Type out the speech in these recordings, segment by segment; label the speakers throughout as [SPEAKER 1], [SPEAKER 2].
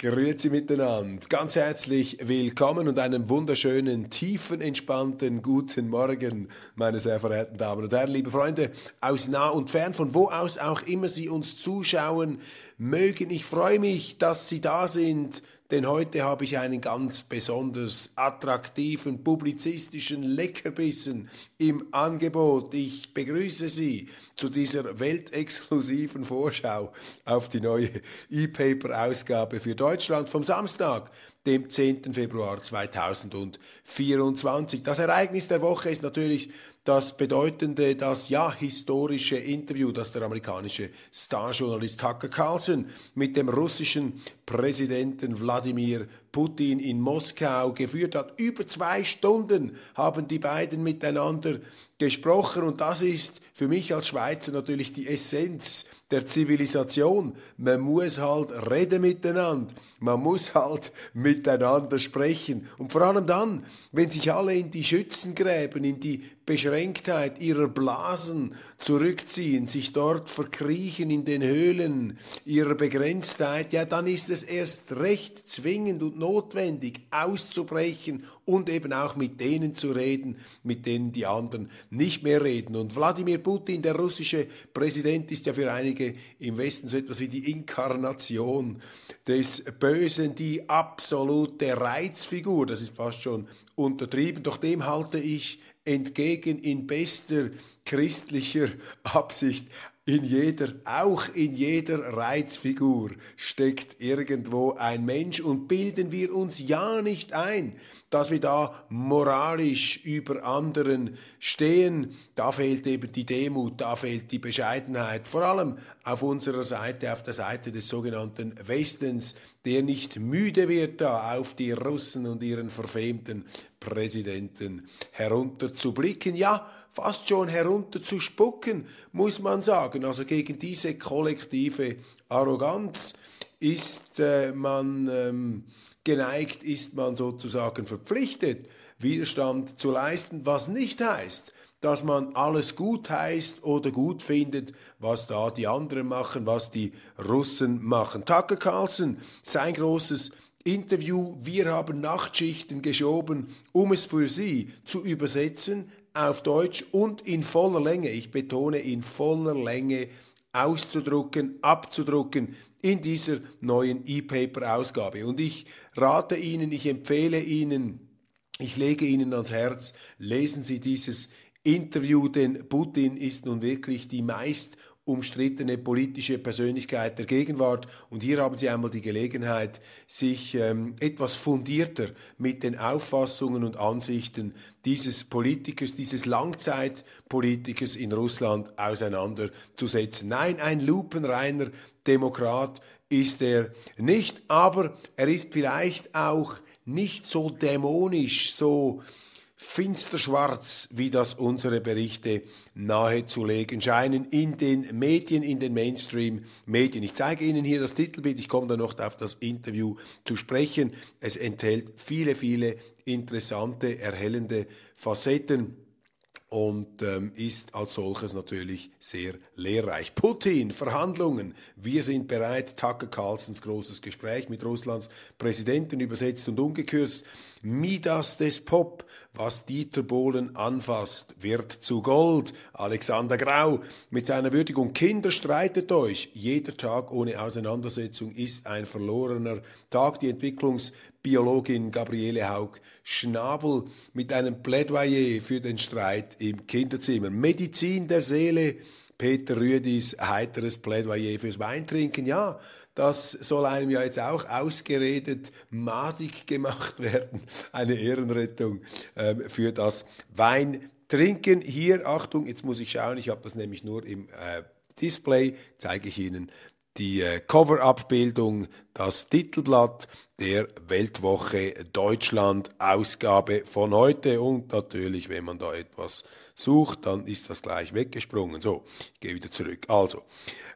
[SPEAKER 1] Grüezi miteinander. Ganz herzlich willkommen und einen wunderschönen, tiefen, entspannten guten Morgen, meine sehr verehrten Damen und Herren, liebe Freunde aus nah und fern, von wo aus auch immer Sie uns zuschauen mögen. Ich freue mich, dass Sie da sind denn heute habe ich einen ganz besonders attraktiven publizistischen Leckerbissen im Angebot. Ich begrüße Sie zu dieser weltexklusiven Vorschau auf die neue E-Paper-Ausgabe für Deutschland vom Samstag, dem 10. Februar 2024. Das Ereignis der Woche ist natürlich das bedeutende, das ja historische Interview, das der amerikanische Starjournalist Tucker Carlson mit dem russischen Präsidenten Wladimir Putin in Moskau geführt hat. Über zwei Stunden haben die beiden miteinander gesprochen und das ist für mich als Schweizer natürlich die Essenz der Zivilisation. Man muss halt reden miteinander, man muss halt miteinander sprechen und vor allem dann, wenn sich alle in die Schützengräben, in die Beschränktheit ihrer Blasen zurückziehen, sich dort verkriechen in den Höhlen ihrer Begrenztheit, ja, dann ist es erst recht zwingend und notwendig, auszubrechen und eben auch mit denen zu reden, mit denen die anderen nicht mehr reden. Und Wladimir Putin, der russische Präsident, ist ja für einige im Westen so etwas wie die Inkarnation des Bösen, die absolute Reizfigur. Das ist fast schon untertrieben. Doch dem halte ich entgegen in bester christlicher Absicht in jeder, auch in jeder Reizfigur steckt irgendwo ein Mensch und bilden wir uns ja nicht ein, dass wir da moralisch über anderen stehen. Da fehlt eben die Demut, da fehlt die Bescheidenheit, vor allem auf unserer Seite, auf der Seite des sogenannten Westens, der nicht müde wird, da auf die Russen und ihren verfemten Präsidenten herunterzublicken. Ja, fast schon herunterzuspucken, muss man sagen. Also gegen diese kollektive Arroganz ist äh, man ähm, geneigt, ist man sozusagen verpflichtet, Widerstand zu leisten, was nicht heißt, dass man alles gut heißt oder gut findet, was da die anderen machen, was die Russen machen. Tucker Carlson, sein großes Interview, wir haben Nachtschichten geschoben, um es für Sie zu übersetzen auf Deutsch und in voller Länge, ich betone in voller Länge, auszudrucken, abzudrucken in dieser neuen E-Paper-Ausgabe. Und ich rate Ihnen, ich empfehle Ihnen, ich lege Ihnen ans Herz, lesen Sie dieses Interview, denn Putin ist nun wirklich die meist umstrittene politische Persönlichkeit der Gegenwart. Und hier haben Sie einmal die Gelegenheit, sich ähm, etwas fundierter mit den Auffassungen und Ansichten dieses Politikers, dieses Langzeitpolitikers in Russland auseinanderzusetzen. Nein, ein lupenreiner Demokrat ist er nicht, aber er ist vielleicht auch nicht so dämonisch, so finsterschwarz, wie das unsere Berichte nahezulegen scheinen in den Medien, in den Mainstream-Medien. Ich zeige Ihnen hier das Titelbild, ich komme dann noch auf das Interview zu sprechen. Es enthält viele, viele interessante, erhellende Facetten und ähm, ist als solches natürlich sehr lehrreich. Putin, Verhandlungen. Wir sind bereit. Tucker Carlsons großes Gespräch mit Russlands Präsidenten übersetzt und umgekürzt. Midas des Pop, was Dieter Bohlen anfasst, wird zu Gold. Alexander Grau mit seiner Würdigung. Kinder, streitet euch. Jeder Tag ohne Auseinandersetzung ist ein verlorener Tag. Die Entwicklungsbiologin Gabriele Haug-Schnabel mit einem Plädoyer für den Streit im Kinderzimmer. Medizin der Seele. Peter Rüdis heiteres Plädoyer fürs Weintrinken. Ja, das soll einem ja jetzt auch ausgeredet madig gemacht werden. Eine Ehrenrettung ähm, für das Weintrinken. Hier, Achtung, jetzt muss ich schauen, ich habe das nämlich nur im äh, Display, zeige ich Ihnen die äh, Cover-Abbildung, das Titelblatt der Weltwoche Deutschland Ausgabe von heute und natürlich, wenn man da etwas sucht, dann ist das gleich weggesprungen. So, ich gehe wieder zurück. Also,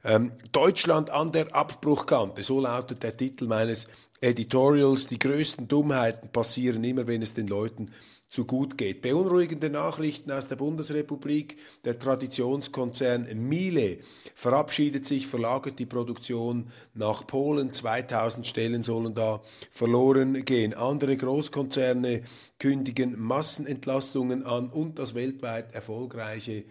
[SPEAKER 1] ähm, Deutschland an der Abbruchkante, so lautet der Titel meines Editorials. Die größten Dummheiten passieren immer, wenn es den Leuten zu gut geht. Beunruhigende Nachrichten aus der Bundesrepublik. Der Traditionskonzern Miele verabschiedet sich, verlagert die Produktion nach Polen. 2000 Stellen sollen da verloren gehen. Andere Großkonzerne kündigen Massenentlastungen an und das weltweit erfolgreiche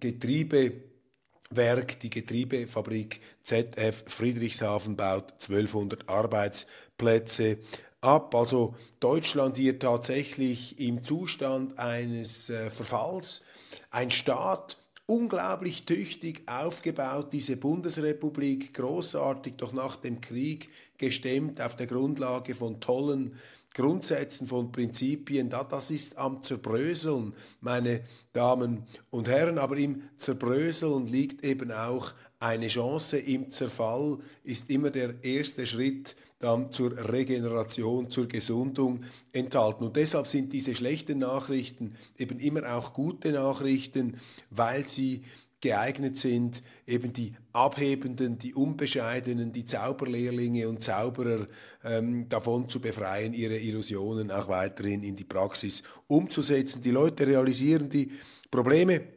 [SPEAKER 1] Getriebewerk, die Getriebefabrik ZF Friedrichshafen baut 1200 Arbeitsplätze ab. Also Deutschland hier tatsächlich im Zustand eines äh, Verfalls. Ein Staat, unglaublich tüchtig aufgebaut, diese Bundesrepublik, großartig, doch nach dem Krieg gestemmt auf der Grundlage von tollen Grundsätzen, von Prinzipien, da, das ist am Zerbröseln, meine Damen und Herren, aber im Zerbröseln liegt eben auch eine Chance, im Zerfall ist immer der erste Schritt dann zur Regeneration, zur Gesundung enthalten. Und deshalb sind diese schlechten Nachrichten eben immer auch gute Nachrichten, weil sie geeignet sind, eben die Abhebenden, die Unbescheidenen, die Zauberlehrlinge und Zauberer ähm, davon zu befreien, ihre Illusionen auch weiterhin in die Praxis umzusetzen. Die Leute realisieren die Probleme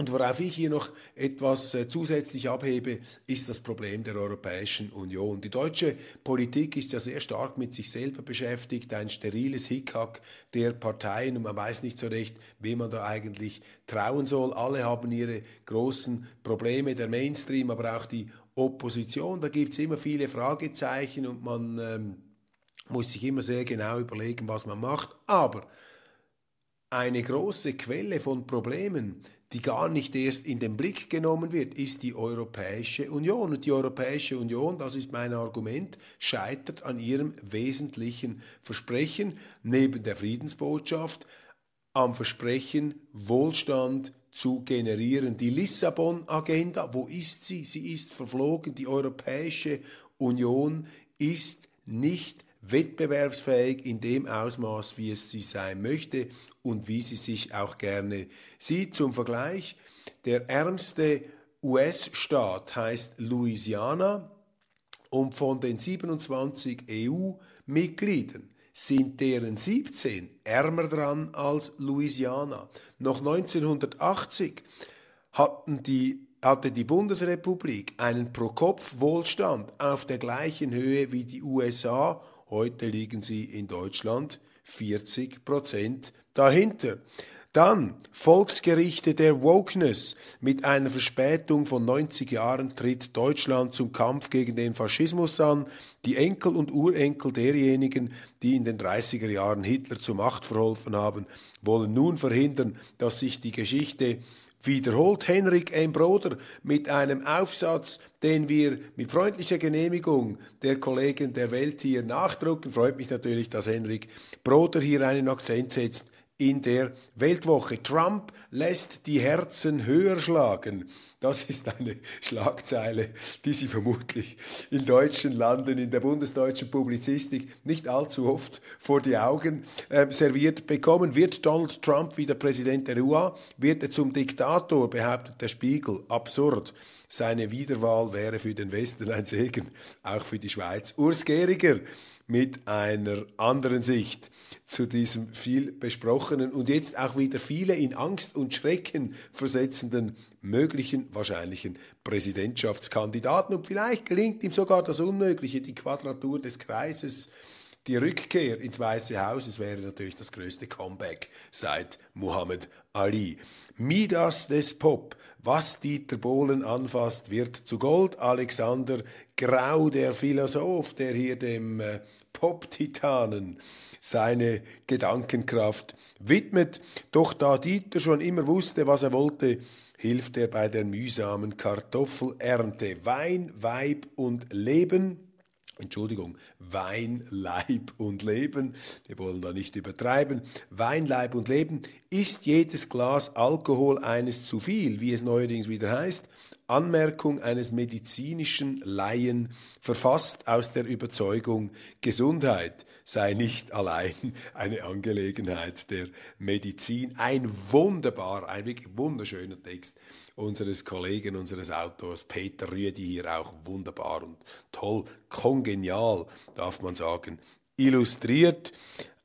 [SPEAKER 1] und worauf ich hier noch etwas äh, zusätzlich abhebe, ist das Problem der Europäischen Union. Die deutsche Politik ist ja sehr stark mit sich selber beschäftigt, ein steriles Hickhack der Parteien und man weiß nicht so recht, wem man da eigentlich trauen soll. Alle haben ihre großen Probleme, der Mainstream, aber auch die Opposition. Da gibt es immer viele Fragezeichen und man ähm, muss sich immer sehr genau überlegen, was man macht. Aber eine große Quelle von Problemen, die gar nicht erst in den Blick genommen wird, ist die Europäische Union. Und die Europäische Union, das ist mein Argument, scheitert an ihrem wesentlichen Versprechen, neben der Friedensbotschaft, am Versprechen, Wohlstand zu generieren. Die Lissabon-Agenda, wo ist sie? Sie ist verflogen. Die Europäische Union ist nicht wettbewerbsfähig in dem Ausmaß, wie es sie sein möchte und wie sie sich auch gerne sieht. Zum Vergleich, der ärmste US-Staat heißt Louisiana und von den 27 EU-Mitgliedern sind deren 17 ärmer dran als Louisiana. Noch 1980 hatten die hatte die Bundesrepublik einen Pro-Kopf-Wohlstand auf der gleichen Höhe wie die USA Heute liegen sie in Deutschland 40 Prozent dahinter. Dann Volksgerichte der Wokeness. Mit einer Verspätung von 90 Jahren tritt Deutschland zum Kampf gegen den Faschismus an. Die Enkel und Urenkel derjenigen, die in den 30er Jahren Hitler zur Macht verholfen haben, wollen nun verhindern, dass sich die Geschichte wiederholt Henrik M. Broder mit einem Aufsatz, den wir mit freundlicher Genehmigung der Kollegen der Welt hier nachdrucken. Freut mich natürlich, dass Henrik Broder hier einen Akzent setzt in der Weltwoche. Trump lässt die Herzen höher schlagen. Das ist eine Schlagzeile, die Sie vermutlich in deutschen Landen, in der bundesdeutschen Publizistik nicht allzu oft vor die Augen äh, serviert bekommen. Wird Donald Trump wieder Präsident der UA? Wird er zum Diktator, behauptet der Spiegel. Absurd. Seine Wiederwahl wäre für den Westen ein Segen, auch für die Schweiz. Urs Gehriger mit einer anderen Sicht zu diesem viel besprochenen und jetzt auch wieder viele in Angst und Schrecken versetzenden möglichen wahrscheinlichen Präsidentschaftskandidaten. Und vielleicht gelingt ihm sogar das Unmögliche, die Quadratur des Kreises Die Rückkehr ins Weiße Haus, es wäre natürlich das größte Comeback seit Muhammad Ali. Midas des Pop, was Dieter Bohlen anfasst, wird zu Gold. Alexander Grau, der Philosoph, der hier dem äh, Pop-Titanen seine Gedankenkraft widmet. Doch da Dieter schon immer wusste, was er wollte, hilft er bei der mühsamen Kartoffelernte. Wein, Weib und Leben. Entschuldigung, Wein, Leib und Leben. Wir wollen da nicht übertreiben. Wein, Leib und Leben. Ist jedes Glas Alkohol eines zu viel, wie es neuerdings wieder heißt? Anmerkung eines medizinischen Laien, verfasst aus der Überzeugung, Gesundheit sei nicht allein eine Angelegenheit der Medizin. Ein wunderbar, ein wirklich wunderschöner Text unseres Kollegen, unseres Autors Peter Rüdi hier auch wunderbar und toll, kongenial, darf man sagen, illustriert.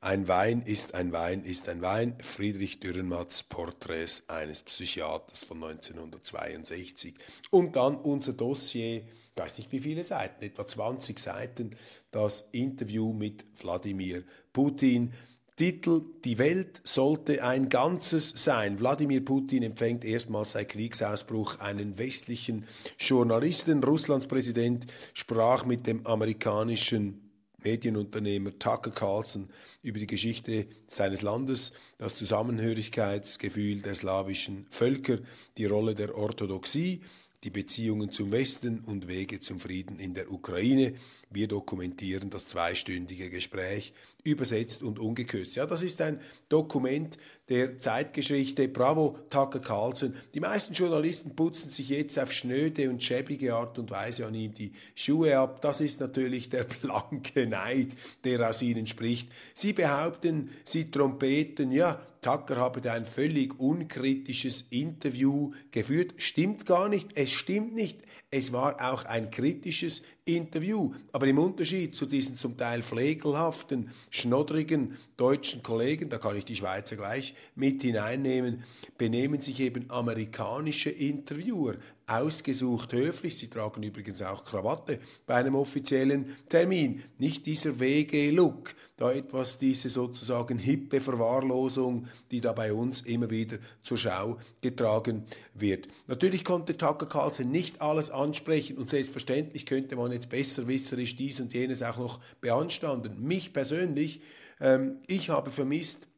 [SPEAKER 1] Ein Wein ist ein Wein ist ein Wein. Friedrich Dürrenmatts Porträts eines Psychiaters von 1962. Und dann unser Dossier, ich weiß nicht wie viele Seiten, etwa 20 Seiten, das Interview mit Wladimir Putin. Titel Die Welt sollte ein Ganzes sein. Wladimir Putin empfängt erstmals seit Kriegsausbruch einen westlichen Journalisten. Russlands Präsident sprach mit dem amerikanischen Medienunternehmer Tucker Carlson über die Geschichte seines Landes, das Zusammenhörigkeitsgefühl der slawischen Völker, die Rolle der Orthodoxie, die Beziehungen zum Westen und Wege zum Frieden in der Ukraine. Wir dokumentieren das zweistündige Gespräch, übersetzt und ungekürzt. Ja, das ist ein Dokument der Zeitgeschichte. Bravo, Tucker Carlson. Die meisten Journalisten putzen sich jetzt auf schnöde und schäbige Art und Weise an ihm die Schuhe ab. Das ist natürlich der blanke Neid, der aus ihnen spricht. Sie behaupten, sie trompeten, ja, Tucker habe da ein völlig unkritisches Interview geführt. Stimmt gar nicht. Es stimmt nicht. Es war auch ein kritisches Interview. Aber im Unterschied zu diesen zum Teil pflegelhaften, schnoddrigen deutschen Kollegen, da kann ich die Schweizer gleich mit hineinnehmen, benehmen sich eben amerikanische Interviewer ausgesucht höflich. Sie tragen übrigens auch Krawatte bei einem offiziellen Termin. Nicht dieser WG-Look, da etwas diese sozusagen hippe Verwahrlosung, die da bei uns immer wieder zur Schau getragen wird. Natürlich konnte Tucker Carlson nicht alles ansprechen und selbstverständlich könnte man jetzt besserwisserisch dies und jenes auch noch beanstanden. Mich persönlich, ähm, ich habe vermisst,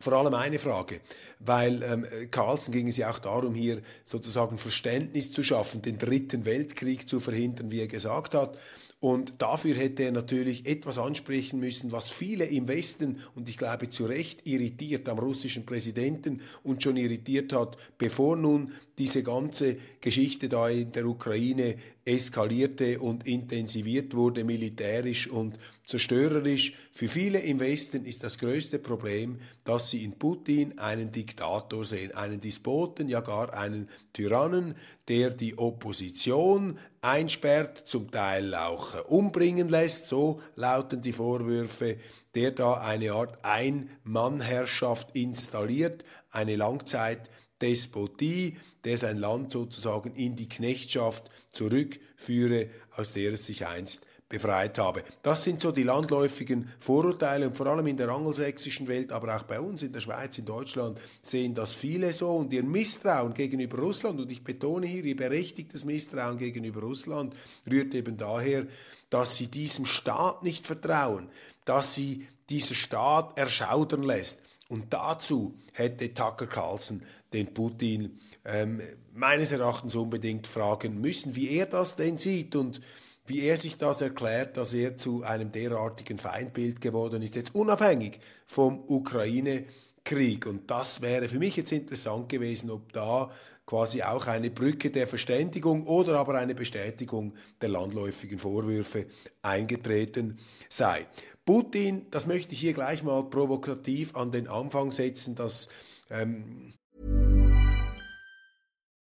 [SPEAKER 1] vor allem eine Frage, weil ähm, Carlsen ging es ja auch darum, hier sozusagen Verständnis zu schaffen, den dritten Weltkrieg zu verhindern, wie er gesagt hat. Und dafür hätte er natürlich etwas ansprechen müssen, was viele im Westen, und ich glaube zu Recht, irritiert am russischen Präsidenten und schon irritiert hat, bevor nun diese ganze Geschichte da in der Ukraine eskalierte und intensiviert wurde, militärisch und zerstörerisch. Für viele im Westen ist das größte Problem, dass sie in Putin einen Diktator sehen, einen Despoten, ja gar einen Tyrannen, der die Opposition einsperrt, zum Teil auch umbringen lässt, so lauten die Vorwürfe, der da eine Art Ein-Mann-Herrschaft installiert, eine Langzeit Despotie, der sein Land sozusagen in die Knechtschaft zurückführe, aus der es sich einst befreit habe. Das sind so die landläufigen Vorurteile und vor allem in der angelsächsischen Welt, aber auch bei uns in der Schweiz, in Deutschland sehen das viele so und ihr Misstrauen gegenüber Russland und ich betone hier, ihr berechtigtes Misstrauen gegenüber Russland rührt eben daher, dass sie diesem Staat nicht vertrauen, dass sie dieser Staat erschaudern lässt. Und dazu hätte Tucker Carlson den Putin ähm, meines Erachtens unbedingt fragen müssen, wie er das denn sieht und wie er sich das erklärt, dass er zu einem derartigen Feindbild geworden ist, jetzt unabhängig vom Ukraine-Krieg. Und das wäre für mich jetzt interessant gewesen, ob da quasi auch eine Brücke der Verständigung oder aber eine Bestätigung der landläufigen Vorwürfe eingetreten sei. Putin, das möchte ich hier gleich mal provokativ an den Anfang setzen, dass ähm,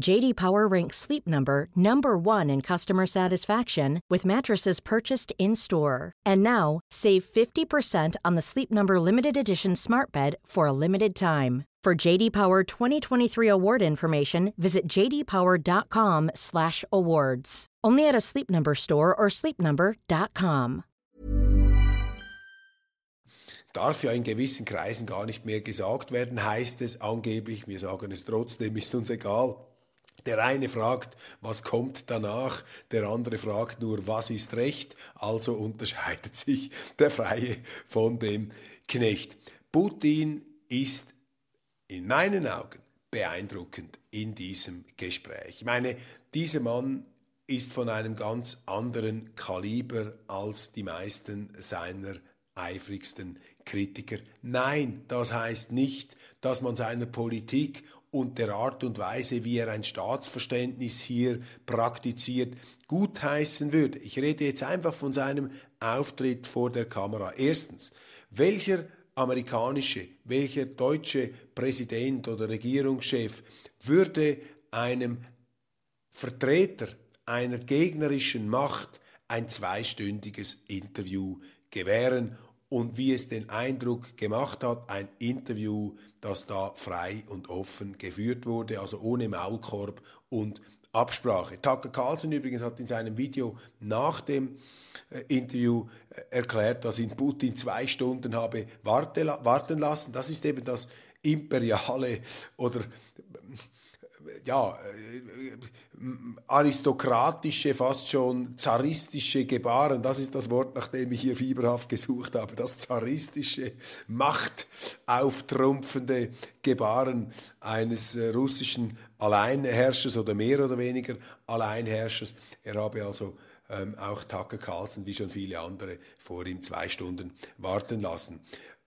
[SPEAKER 2] JD Power ranks Sleep Number number 1 in customer satisfaction with mattresses purchased in-store. And now, save 50% on the Sleep Number limited edition Smart Bed for a limited time. For JD Power 2023 award information, visit jdpower.com/awards. Only at a Sleep Number store or sleepnumber.com.
[SPEAKER 1] Darf ja in gewissen Kreisen gar nicht mehr gesagt werden, heißt es angeblich, wir sagen es trotzdem, ist uns egal. Der eine fragt, was kommt danach, der andere fragt nur, was ist Recht, also unterscheidet sich der Freie von dem Knecht. Putin ist in meinen Augen beeindruckend in diesem Gespräch. Ich meine, dieser Mann ist von einem ganz anderen Kaliber als die meisten seiner eifrigsten Kritiker. Nein, das heißt nicht, dass man seiner Politik und der Art und Weise, wie er ein Staatsverständnis hier praktiziert, gutheißen würde. Ich rede jetzt einfach von seinem Auftritt vor der Kamera. Erstens, welcher amerikanische, welcher deutsche Präsident oder Regierungschef würde einem Vertreter einer gegnerischen Macht ein zweistündiges Interview gewähren und wie es den Eindruck gemacht hat, ein Interview, das da frei und offen geführt wurde, also ohne Maulkorb und Absprache. Tucker Carlson übrigens hat in seinem Video nach dem äh, Interview äh, erklärt, dass ihn Putin zwei Stunden habe warten lassen. Das ist eben das imperiale oder ja, äh, aristokratische, fast schon zaristische Gebaren, das ist das Wort, nach dem ich hier fieberhaft gesucht habe, das zaristische, machtauftrumpfende Gebaren eines äh, russischen Alleinherrschers oder mehr oder weniger Alleinherrschers. Er habe also ähm, auch Tucker Carlson, wie schon viele andere, vor ihm zwei Stunden warten lassen.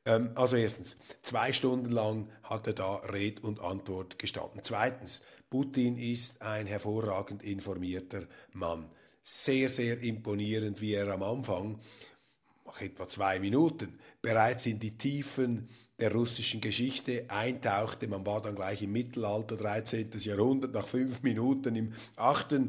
[SPEAKER 1] Ähm, also erstens, zwei Stunden lang hat er da Red und Antwort gestanden. Zweitens, Putin ist ein hervorragend informierter Mann. Sehr, sehr imponierend, wie er am Anfang, nach etwa zwei Minuten, bereits in die Tiefen der russischen Geschichte eintauchte. Man war dann gleich im Mittelalter, 13. Jahrhundert, nach fünf Minuten im 8.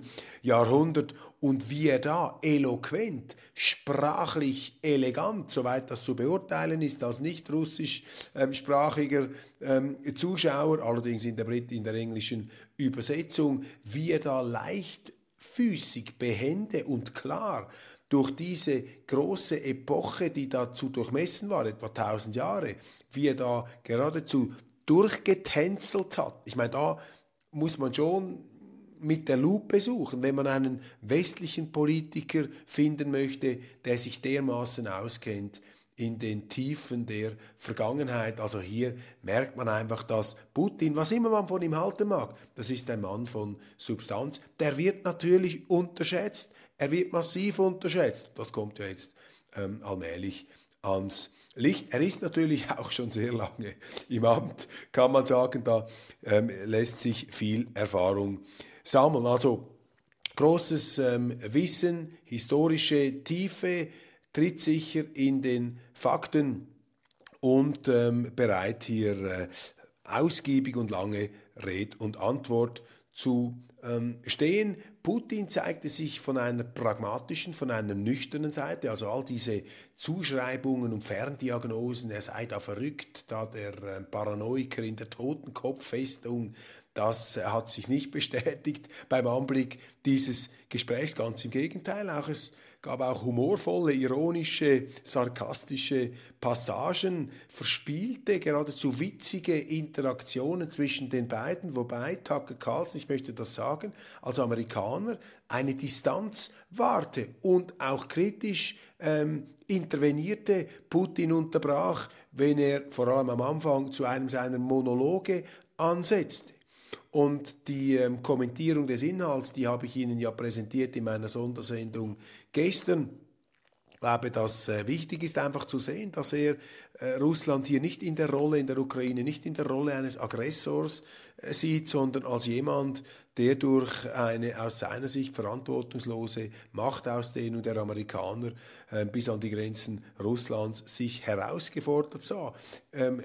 [SPEAKER 1] Jahrhundert und wie er da eloquent, sprachlich elegant, soweit das zu beurteilen ist, als nicht russischsprachiger ähm, ähm, Zuschauer, allerdings in der, Brit in der englischen Übersetzung, wie er da leichtfüßig, behende und klar durch diese große Epoche, die da zu durchmessen war, etwa 1000 Jahre, wie er da geradezu durchgetänzelt hat. Ich meine, da muss man schon mit der Lupe suchen, wenn man einen westlichen Politiker finden möchte, der sich dermaßen auskennt in den Tiefen der Vergangenheit. Also hier merkt man einfach, dass Putin, was immer man von ihm halten mag, das ist ein Mann von Substanz, der wird natürlich unterschätzt. Er wird massiv unterschätzt. Das kommt ja jetzt ähm, allmählich ans Licht. Er ist natürlich auch schon sehr lange im Amt, kann man sagen. Da ähm, lässt sich viel Erfahrung sammeln. Also großes ähm, Wissen, historische Tiefe, tritt sicher in den Fakten und ähm, bereit hier äh, ausgiebig und lange Red und Antwort zu ähm, stehen. Putin zeigte sich von einer pragmatischen, von einer nüchternen Seite, also all diese Zuschreibungen und Ferndiagnosen, er sei da verrückt, da der äh, Paranoiker in der Totenkopffestung, das äh, hat sich nicht bestätigt beim Anblick dieses Gesprächs, ganz im Gegenteil, auch es gab auch humorvolle, ironische, sarkastische Passagen, verspielte, geradezu witzige Interaktionen zwischen den beiden, wobei Tucker Carlson, ich möchte das sagen, als Amerikaner eine Distanz warte und auch kritisch ähm, intervenierte, Putin unterbrach, wenn er vor allem am Anfang zu einem seiner Monologe ansetzte. Und die ähm, Kommentierung des Inhalts, die habe ich Ihnen ja präsentiert in meiner Sondersendung gestern. Ich glaube, dass äh, wichtig ist einfach zu sehen, dass er äh, Russland hier nicht in der Rolle in der Ukraine, nicht in der Rolle eines Aggressors äh, sieht, sondern als jemand, der durch eine aus seiner Sicht verantwortungslose Machtausdehnung der Amerikaner äh, bis an die Grenzen Russlands sich herausgefordert sah. Ähm,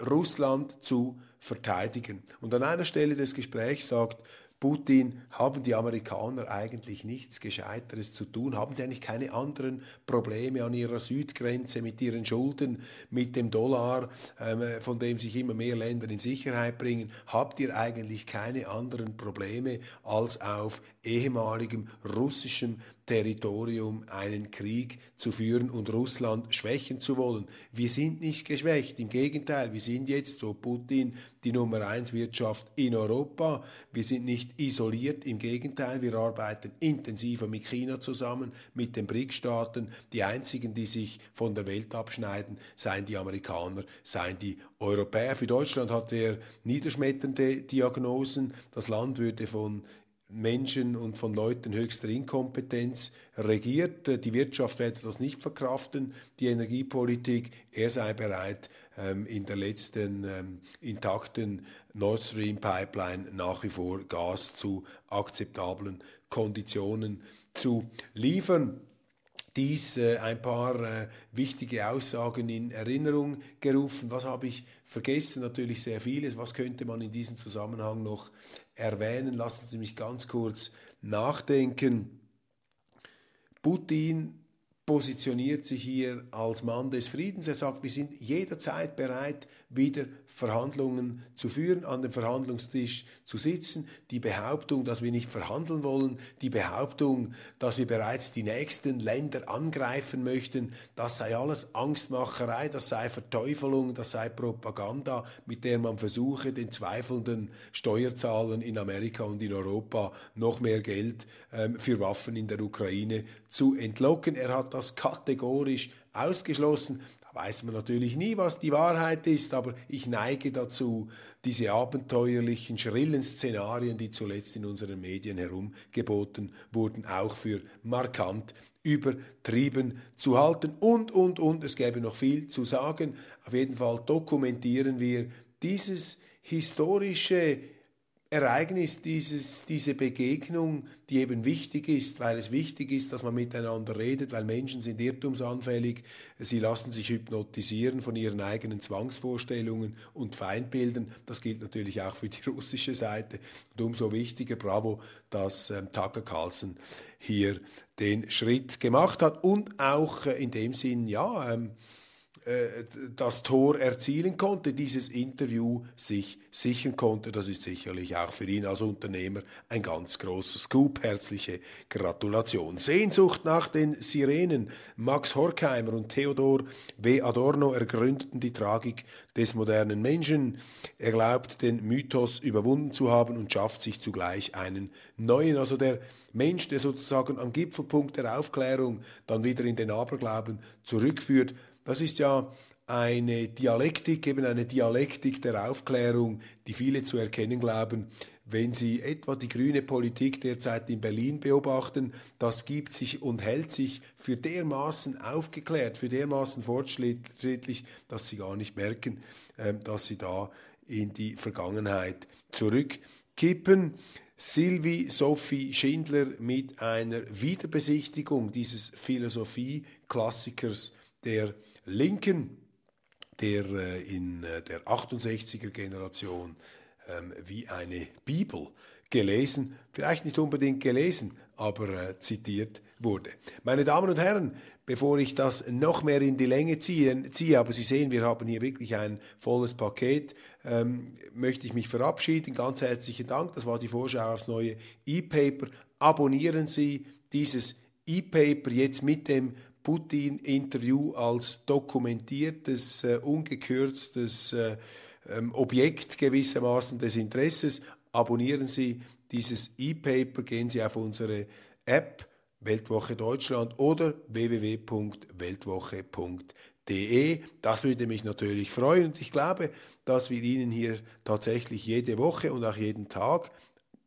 [SPEAKER 1] Russland zu verteidigen. Und an einer Stelle des Gesprächs sagt Putin, haben die Amerikaner eigentlich nichts Gescheiteres zu tun? Haben sie eigentlich keine anderen Probleme an ihrer Südgrenze mit ihren Schulden, mit dem Dollar, ähm, von dem sich immer mehr Länder in Sicherheit bringen? Habt ihr eigentlich keine anderen Probleme, als auf ehemaligem russischem Territorium einen Krieg zu führen und Russland schwächen zu wollen. Wir sind nicht geschwächt, im Gegenteil, wir sind jetzt, so Putin, die Nummer eins Wirtschaft in Europa. Wir sind nicht isoliert, im Gegenteil, wir arbeiten intensiver mit China zusammen, mit den BRIC-Staaten. Die einzigen, die sich von der Welt abschneiden, seien die Amerikaner, seien die Europäer. Für Deutschland hat er niederschmetternde Diagnosen. Das Land würde von Menschen und von Leuten höchster Inkompetenz regiert. Die Wirtschaft werde das nicht verkraften, die Energiepolitik. Er sei bereit, ähm, in der letzten ähm, intakten Nord Stream Pipeline nach wie vor Gas zu akzeptablen Konditionen zu liefern dies äh, ein paar äh, wichtige Aussagen in Erinnerung gerufen. Was habe ich vergessen? Natürlich sehr vieles. Was könnte man in diesem Zusammenhang noch erwähnen? Lassen Sie mich ganz kurz nachdenken. Putin positioniert sich hier als Mann des Friedens. Er sagt, wir sind jederzeit bereit, wieder Verhandlungen zu führen, an dem Verhandlungstisch zu sitzen. Die Behauptung, dass wir nicht verhandeln wollen, die Behauptung, dass wir bereits die nächsten Länder angreifen möchten, das sei alles Angstmacherei, das sei Verteufelung, das sei Propaganda, mit der man versuche, den zweifelnden Steuerzahlern in Amerika und in Europa noch mehr Geld ähm, für Waffen in der Ukraine zu entlocken. Er hat das kategorisch ausgeschlossen. Da weiß man natürlich nie, was die Wahrheit ist, aber ich neige dazu, diese abenteuerlichen, schrillen Szenarien, die zuletzt in unseren Medien herumgeboten wurden, auch für markant übertrieben zu halten. Und, und, und, es gäbe noch viel zu sagen. Auf jeden Fall dokumentieren wir dieses historische Ereignis, dieses, diese Begegnung, die eben wichtig ist, weil es wichtig ist, dass man miteinander redet, weil Menschen sind irrtumsanfällig, sie lassen sich hypnotisieren von ihren eigenen Zwangsvorstellungen und Feindbildern. Das gilt natürlich auch für die russische Seite. Und umso wichtiger, bravo, dass ähm, Tucker Carlson hier den Schritt gemacht hat und auch äh, in dem Sinn, ja, ähm, äh, das Tor erzielen konnte, dieses Interview sich sichern konnte. Das ist sicherlich auch für ihn als Unternehmer ein ganz großer Scoop. Herzliche Gratulation. Sehnsucht nach den Sirenen. Max Horkheimer und Theodor W. Adorno ergründeten die Tragik des modernen Menschen. Er glaubt, den Mythos überwunden zu haben und schafft sich zugleich einen neuen. Also der Mensch, der sozusagen am Gipfelpunkt der Aufklärung dann wieder in den Aberglauben zurückführt, das ist ja eine Dialektik, eben eine Dialektik der Aufklärung, die viele zu erkennen glauben. Wenn Sie etwa die grüne Politik derzeit in Berlin beobachten, das gibt sich und hält sich für dermaßen aufgeklärt, für dermaßen fortschrittlich, dass Sie gar nicht merken, ähm, dass Sie da in die Vergangenheit zurückkippen. Sylvie Sophie Schindler mit einer Wiederbesichtigung dieses Philosophie-Klassikers der Linken, der äh, in äh, der 68er Generation ähm, wie eine Bibel gelesen, vielleicht nicht unbedingt gelesen, aber äh, zitiert wurde. Meine Damen und Herren, bevor ich das noch mehr in die Länge ziehe, ziehe aber Sie sehen, wir haben hier wirklich ein volles Paket, ähm, möchte ich mich verabschieden. Ganz herzlichen Dank. Das war die Vorschau aufs neue E-Paper. Abonnieren Sie dieses E-Paper jetzt mit dem Putin-Interview als dokumentiertes, äh, ungekürztes äh, ähm, Objekt gewissermaßen des Interesses. Abonnieren Sie dieses E-Paper, gehen Sie auf unsere App Weltwoche Deutschland oder www.weltwoche.de De. Das würde mich natürlich freuen und ich glaube, dass wir Ihnen hier tatsächlich jede Woche und auch jeden Tag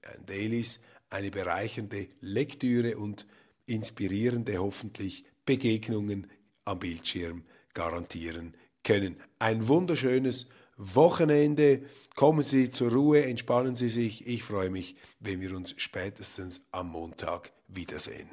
[SPEAKER 1] ein Dailies eine bereichernde Lektüre und inspirierende hoffentlich Begegnungen am Bildschirm garantieren können. Ein wunderschönes Wochenende. Kommen Sie zur Ruhe, entspannen Sie sich. Ich freue mich, wenn wir uns spätestens am Montag wiedersehen.